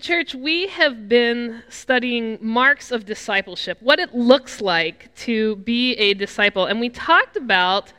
Well, church, we have been studying marks of discipleship, what it looks like to be a disciple. And we talked about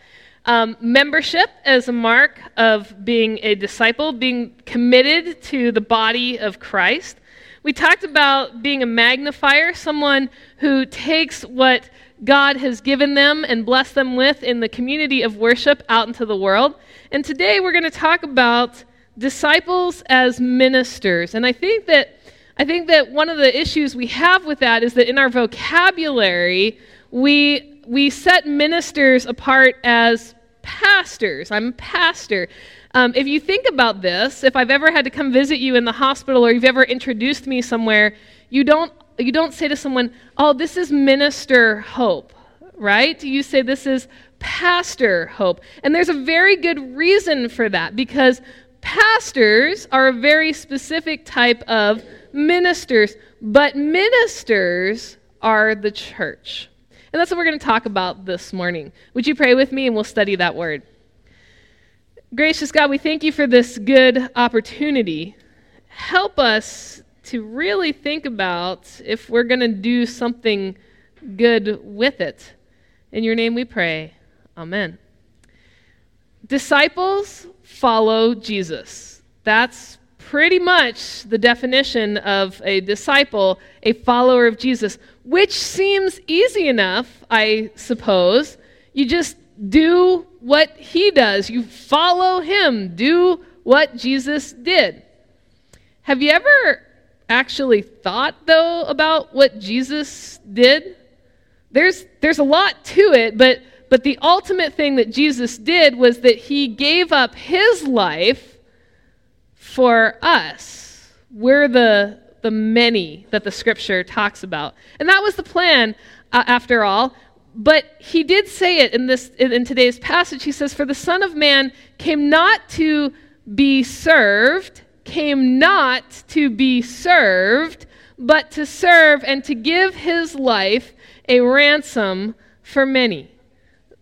um, membership as a mark of being a disciple, being committed to the body of Christ. We talked about being a magnifier, someone who takes what God has given them and blessed them with in the community of worship out into the world. And today we're going to talk about disciples as ministers. And I think that I think that one of the issues we have with that is that in our vocabulary, we we set ministers apart as pastors. I'm a pastor. Um, if you think about this, if I've ever had to come visit you in the hospital or you've ever introduced me somewhere, you don't you don't say to someone, "Oh, this is Minister Hope," right? You say this is Pastor Hope. And there's a very good reason for that because Pastors are a very specific type of ministers, but ministers are the church. And that's what we're going to talk about this morning. Would you pray with me and we'll study that word? Gracious God, we thank you for this good opportunity. Help us to really think about if we're going to do something good with it. In your name we pray. Amen. Disciples follow Jesus. That's pretty much the definition of a disciple, a follower of Jesus, which seems easy enough, I suppose. You just do what he does, you follow him, do what Jesus did. Have you ever actually thought, though, about what Jesus did? There's, there's a lot to it, but but the ultimate thing that Jesus did was that he gave up his life for us. We're the, the many that the scripture talks about. And that was the plan, uh, after all. But he did say it in, this, in, in today's passage. He says, For the Son of Man came not to be served, came not to be served, but to serve and to give his life a ransom for many.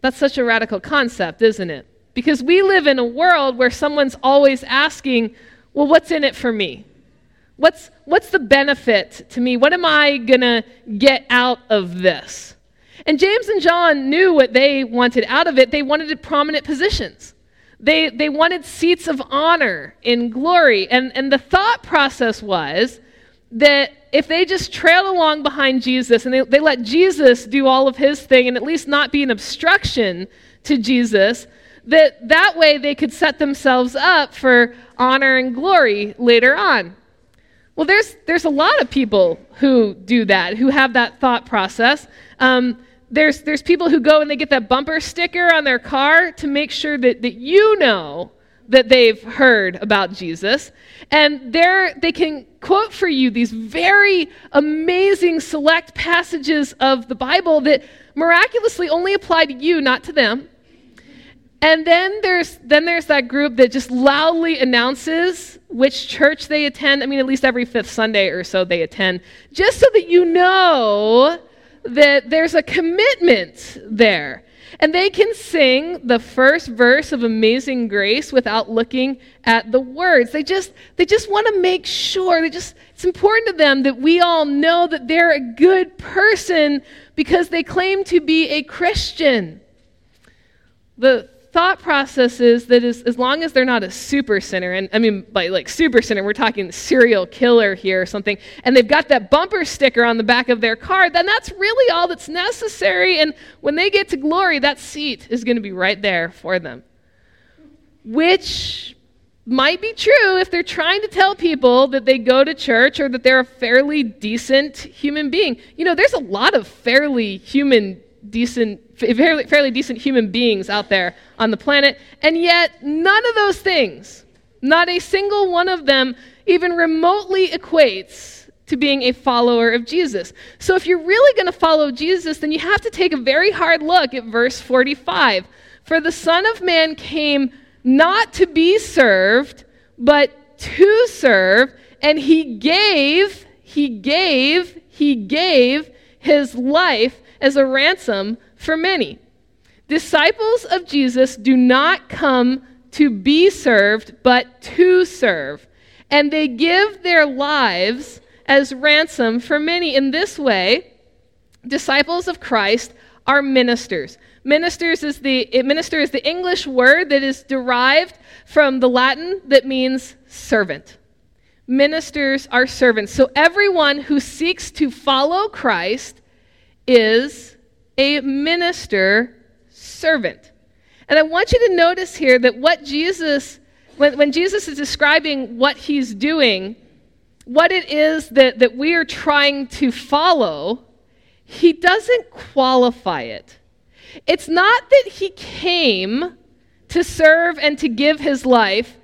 That's such a radical concept, isn't it? Because we live in a world where someone's always asking, well, what's in it for me? What's, what's the benefit to me? What am I going to get out of this? And James and John knew what they wanted out of it. They wanted prominent positions. They, they wanted seats of honor in glory. And, and the thought process was that if they just trailed along behind Jesus and they, they let Jesus do all of his thing and at least not be an obstruction to Jesus, that that way they could set themselves up for honor and glory later on. Well, there's, there's a lot of people who do that, who have that thought process. Um, there's, there's people who go and they get that bumper sticker on their car to make sure that, that you know that they've heard about Jesus. And there they can quote for you these very amazing select passages of the Bible that miraculously only apply to you, not to them. And then there's then there's that group that just loudly announces which church they attend. I mean, at least every fifth Sunday or so they attend, just so that you know that there's a commitment there. And they can sing the first verse of Amazing Grace without looking at the words. They just they just want to make sure. They just it's important to them that we all know that they're a good person because they claim to be a Christian. The thought process is that as, as long as they're not a super sinner, and I mean by like super sinner, we're talking serial killer here or something, and they've got that bumper sticker on the back of their car, then that's really all that's necessary. And when they get to glory, that seat is going to be right there for them. Which might be true if they're trying to tell people that they go to church or that they're a fairly decent human being. You know, there's a lot of fairly human decent, fairly, fairly decent human beings out there on the planet, and yet none of those things, not a single one of them, even remotely equates to being a follower of Jesus. So if you're really going to follow Jesus, then you have to take a very hard look at verse 45. For the Son of Man came not to be served, but to serve, and he gave, he gave, he gave his life as a ransom for many. Disciples of Jesus do not come to be served, but to serve. and they give their lives as ransom for many. In this way, disciples of Christ are ministers. Ministers is the minister is the English word that is derived from the Latin that means servant. Ministers are servants. So everyone who seeks to follow Christ is a minister servant. And I want you to notice here that what Jesus, when, when Jesus is describing what he's doing, what it is that, that we are trying to follow, he doesn't qualify it. It's not that he came to serve and to give his life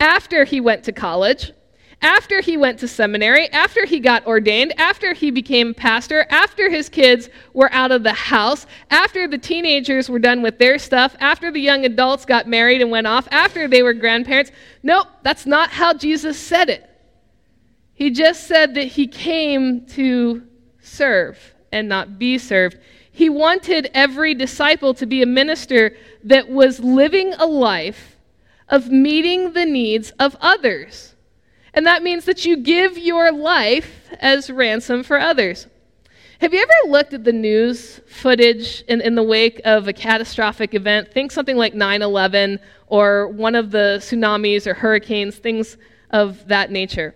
after he went to college, after he went to seminary, after he got ordained, after he became pastor, after his kids were out of the house, after the teenagers were done with their stuff, after the young adults got married and went off, after they were grandparents. Nope, that's not how Jesus said it. He just said that he came to serve and not be served. He wanted every disciple to be a minister that was living a life of meeting the needs of others. And that means that you give your life as ransom for others. Have you ever looked at the news footage in, in the wake of a catastrophic event? Think something like 9 11 or one of the tsunamis or hurricanes, things of that nature.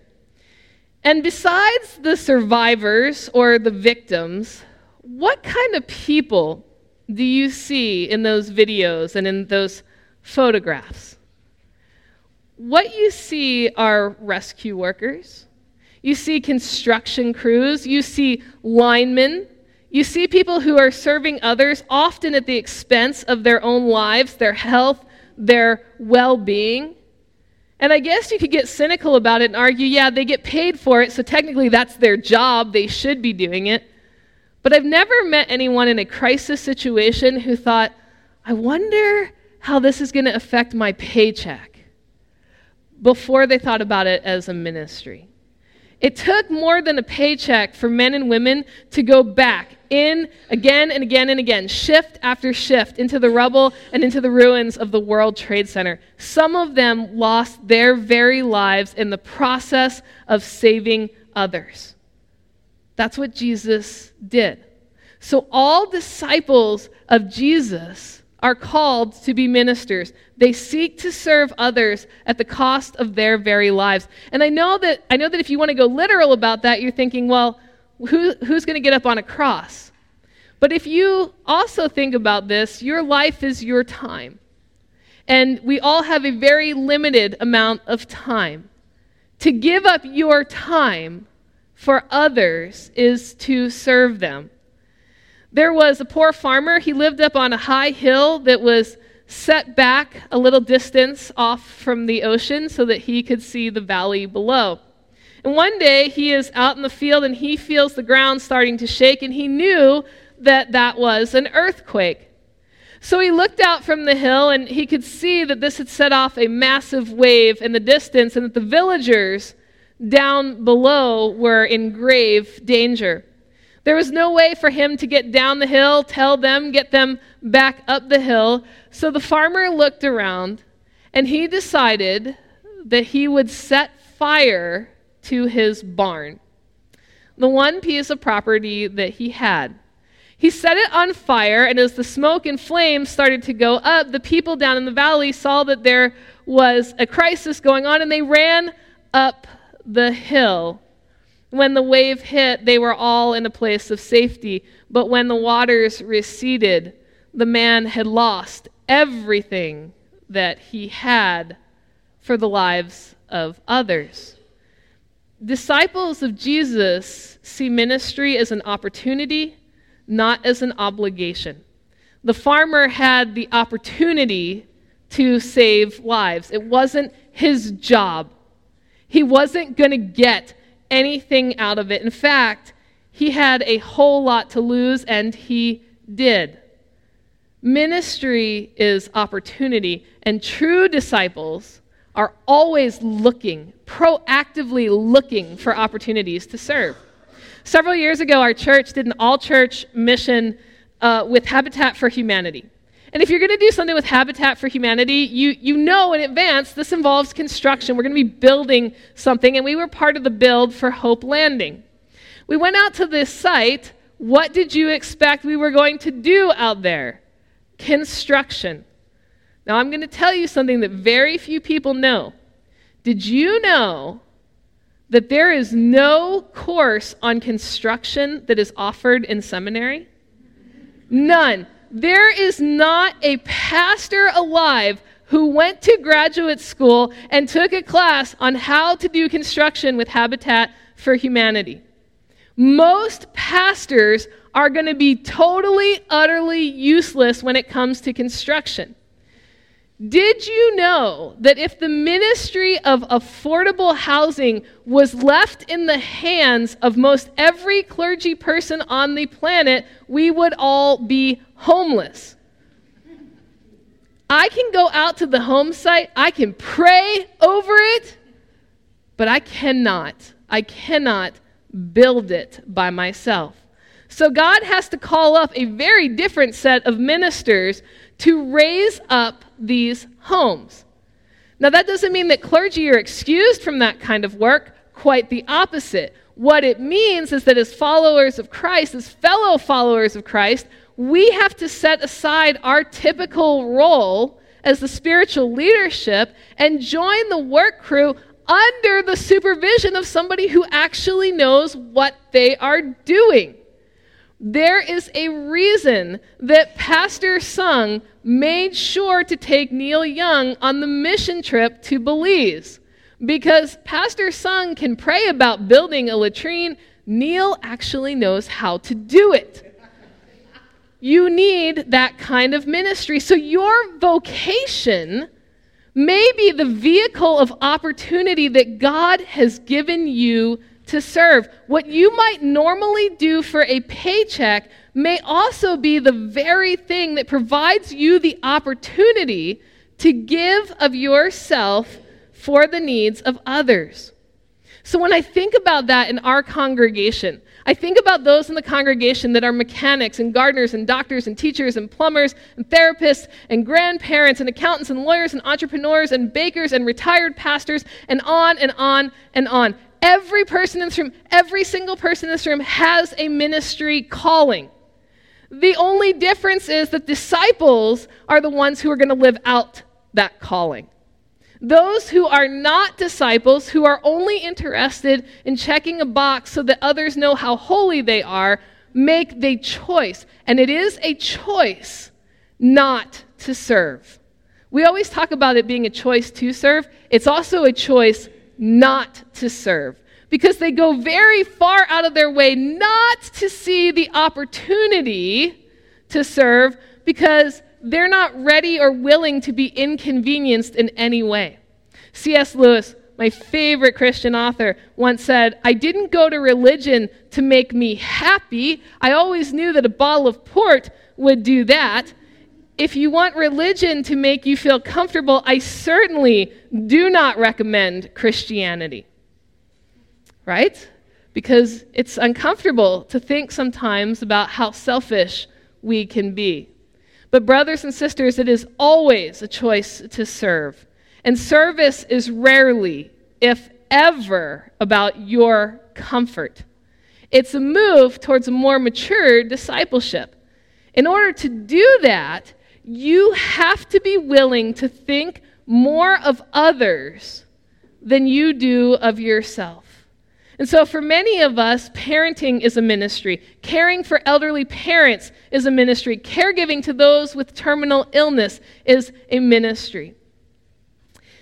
And besides the survivors or the victims, what kind of people do you see in those videos and in those photographs? What you see are rescue workers. You see construction crews. You see linemen. You see people who are serving others, often at the expense of their own lives, their health, their well being. And I guess you could get cynical about it and argue, yeah, they get paid for it, so technically that's their job. They should be doing it. But I've never met anyone in a crisis situation who thought, I wonder how this is going to affect my paycheck before they thought about it as a ministry. It took more than a paycheck for men and women to go back in again and again and again, shift after shift, into the rubble and into the ruins of the World Trade Center. Some of them lost their very lives in the process of saving others. That's what Jesus did. So, all disciples of Jesus are called to be ministers. They seek to serve others at the cost of their very lives. And I know that I know that if you want to go literal about that, you're thinking, well, who, who's going to get up on a cross? But if you also think about this, your life is your time. And we all have a very limited amount of time. To give up your time for others is to serve them. There was a poor farmer. He lived up on a high hill that was set back a little distance off from the ocean so that he could see the valley below. And one day he is out in the field and he feels the ground starting to shake, and he knew that that was an earthquake. So he looked out from the hill and he could see that this had set off a massive wave in the distance and that the villagers down below were in grave danger. There was no way for him to get down the hill, tell them, get them back up the hill. So the farmer looked around and he decided that he would set fire to his barn, the one piece of property that he had. He set it on fire, and as the smoke and flames started to go up, the people down in the valley saw that there was a crisis going on, and they ran up the hill when the wave hit, they were all in a place of safety. But when the waters receded, the man had lost everything that he had for the lives of others. Disciples of Jesus see ministry as an opportunity, not as an obligation. The farmer had the opportunity to save lives, it wasn't his job. He wasn't going to get anything out of it. In fact, he had a whole lot to lose, and he did. Ministry is opportunity, and true disciples are always looking, proactively looking for opportunities to serve. Several years ago, our church did an all church mission uh, with Habitat for Humanity. And if you're going to do something with Habitat for Humanity, you, you know in advance this involves construction. We're going to be building something, and we were part of the build for Hope Landing. We went out to this site. What did you expect we were going to do out there? Construction. Now, I'm going to tell you something that very few people know. Did you know that there is no course on construction that is offered in seminary? None. There is not a pastor alive who went to graduate school and took a class on how to do construction with Habitat for Humanity. Most pastors are going to be totally, utterly useless when it comes to construction. Did you know that if the ministry of affordable housing was left in the hands of most every clergy person on the planet, we would all be homeless? I can go out to the home site, I can pray over it, but I cannot, I cannot build it by myself. So God has to call up a very different set of ministers to raise up these homes. Now, that doesn't mean that clergy are excused from that kind of work, quite the opposite. What it means is that as followers of Christ, as fellow followers of Christ, we have to set aside our typical role as the spiritual leadership and join the work crew under the supervision of somebody who actually knows what they are doing. There is a reason that Pastor Sung made sure to take Neil Young on the mission trip to Belize. Because Pastor Sung can pray about building a latrine, Neil actually knows how to do it. You need that kind of ministry. So, your vocation may be the vehicle of opportunity that God has given you to serve. What you might normally do for a paycheck may also be the very thing that provides you the opportunity to give of yourself for the needs of others. So when I think about that in our congregation, I think about those in the congregation that are mechanics and gardeners and doctors and teachers and plumbers and therapists and grandparents and accountants and lawyers and entrepreneurs and bakers and retired pastors and on and on and on. Every person in this room, every single person in this room has a ministry calling. The only difference is that disciples are the ones who are going to live out that calling. Those who are not disciples, who are only interested in checking a box so that others know how holy they are, make the choice. And it is a choice not to serve. We always talk about it being a choice to serve, it's also a choice not to serve because they go very far out of their way not to see the opportunity to serve because they're not ready or willing to be inconvenienced in any way. C.S. Lewis, my favorite Christian author, once said, I didn't go to religion to make me happy. I always knew that a bottle of port would do that if you want religion to make you feel comfortable, I certainly do not recommend Christianity. Right? Because it's uncomfortable to think sometimes about how selfish we can be. But, brothers and sisters, it is always a choice to serve. And service is rarely, if ever, about your comfort. It's a move towards a more mature discipleship. In order to do that, you have to be willing to think more of others than you do of yourself. And so, for many of us, parenting is a ministry. Caring for elderly parents is a ministry. Caregiving to those with terminal illness is a ministry.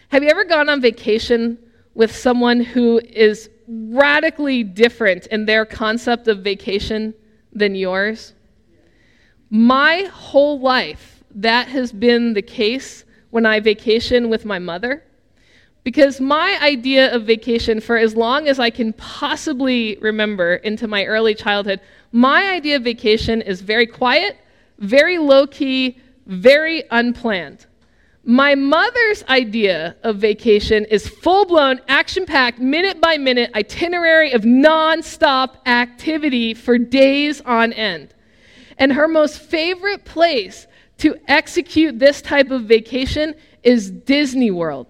Have you ever gone on vacation with someone who is radically different in their concept of vacation than yours? My whole life, that has been the case when I vacation with my mother. Because my idea of vacation, for as long as I can possibly remember into my early childhood, my idea of vacation is very quiet, very low key, very unplanned. My mother's idea of vacation is full blown, action packed, minute by minute itinerary of non stop activity for days on end. And her most favorite place to execute this type of vacation is Disney World.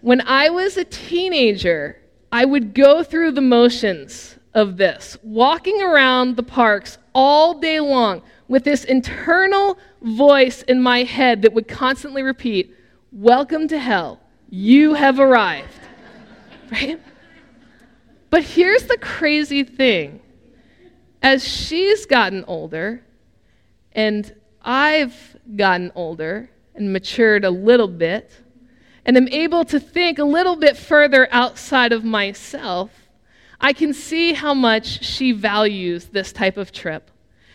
When I was a teenager, I would go through the motions of this, walking around the parks all day long with this internal voice in my head that would constantly repeat, Welcome to hell. You have arrived. right? But here's the crazy thing as she's gotten older, and I've gotten older and matured a little bit, and am able to think a little bit further outside of myself, I can see how much she values this type of trip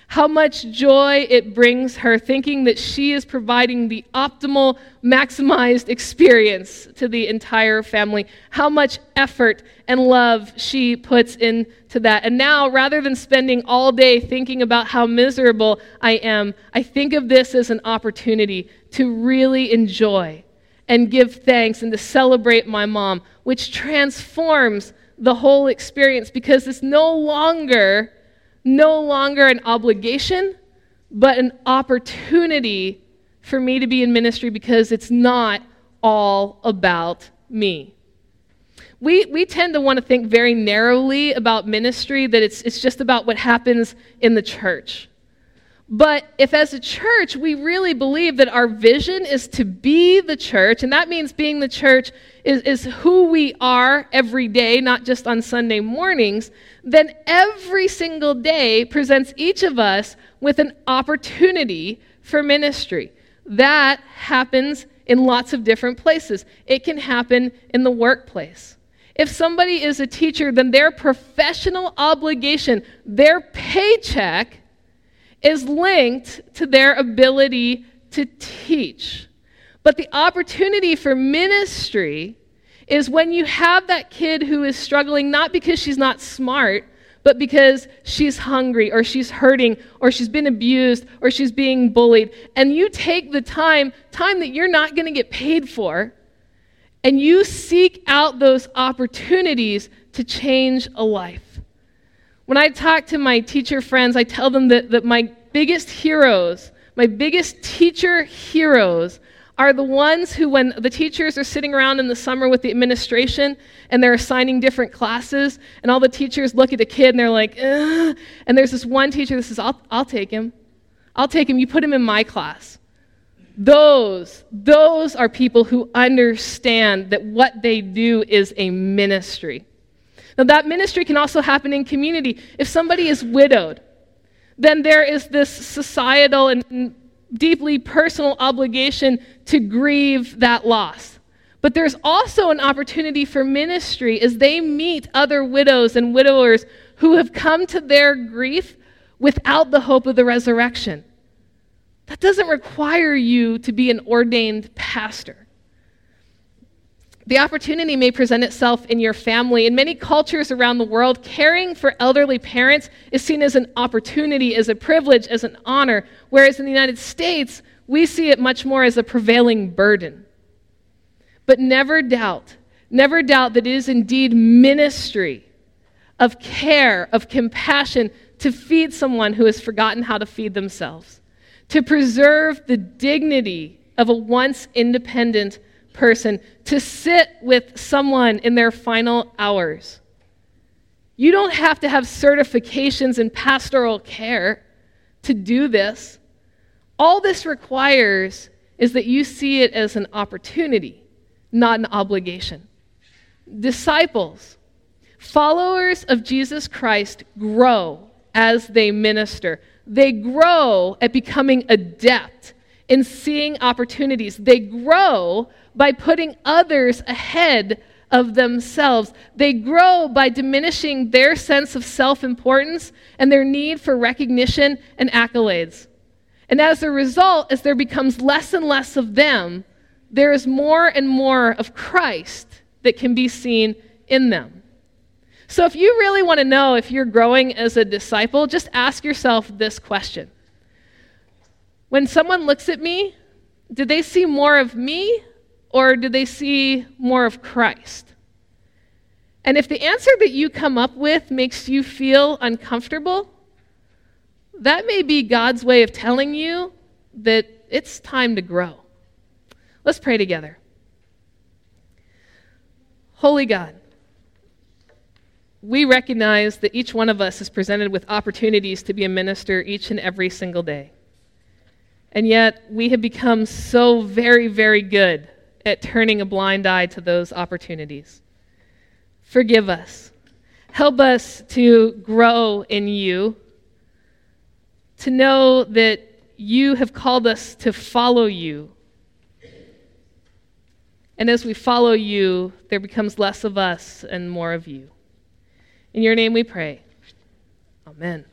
how much joy it brings her thinking that she is providing the optimal, maximized experience to the entire family, how much effort and love she puts into that. And now, rather than spending all day thinking about how miserable I am, I think of this as an opportunity to really enjoy and give thanks and to celebrate my mom, which transforms the whole experience because it's no longer no longer an obligation, but an opportunity for me to be in ministry because it's not all about me. We, we tend to want to think very narrowly about ministry, that it's, it's just about what happens in the church. But if, as a church, we really believe that our vision is to be the church, and that means being the church is, is who we are every day, not just on Sunday mornings, then every single day presents each of us with an opportunity for ministry. That happens in lots of different places. It can happen in the workplace. If somebody is a teacher, then their professional obligation, their paycheck, is linked to their ability to teach. But the opportunity for ministry is when you have that kid who is struggling not because she's not smart, but because she's hungry or she's hurting or she's been abused or she's being bullied. And you take the time, time that you're not going to get paid for, and you seek out those opportunities to change a life. When I talk to my teacher friends, I tell them that, that my biggest heroes, my biggest teacher heroes, are the ones who, when the teachers are sitting around in the summer with the administration and they're assigning different classes, and all the teachers look at the kid and they're like, Ugh. and there's this one teacher that says, I'll, I'll take him. I'll take him. You put him in my class. Those, those are people who understand that what they do is a ministry. Now, that ministry can also happen in community. If somebody is widowed, then there is this societal and deeply personal obligation to grieve that loss. But there's also an opportunity for ministry as they meet other widows and widowers who have come to their grief without the hope of the resurrection. That doesn't require you to be an ordained pastor. The opportunity may present itself in your family. In many cultures around the world, caring for elderly parents is seen as an opportunity, as a privilege, as an honor, whereas in the United States, we see it much more as a prevailing burden. But never doubt, never doubt that it is indeed ministry of care, of compassion to feed someone who has forgotten how to feed themselves, to preserve the dignity of a once independent person to sit with someone in their final hours. You don't have to have certifications in pastoral care to do this. All this requires is that you see it as an opportunity, not an obligation. Disciples, followers of Jesus Christ, grow as they minister. They grow at becoming adept in seeing opportunities. They grow by putting others ahead of themselves. They grow by diminishing their sense of self importance and their need for recognition and accolades. And as a result, as there becomes less and less of them, there is more and more of Christ that can be seen in them. So, if you really want to know if you're growing as a disciple, just ask yourself this question When someone looks at me, do they see more of me or do they see more of Christ? And if the answer that you come up with makes you feel uncomfortable, that may be God's way of telling you that it's time to grow. Let's pray together. Holy God, we recognize that each one of us is presented with opportunities to be a minister each and every single day. And yet, we have become so very, very good at turning a blind eye to those opportunities. Forgive us. Help us to grow in you, to know that you have called us to follow you. And as we follow you, there becomes less of us and more of you. In your name we pray. Amen.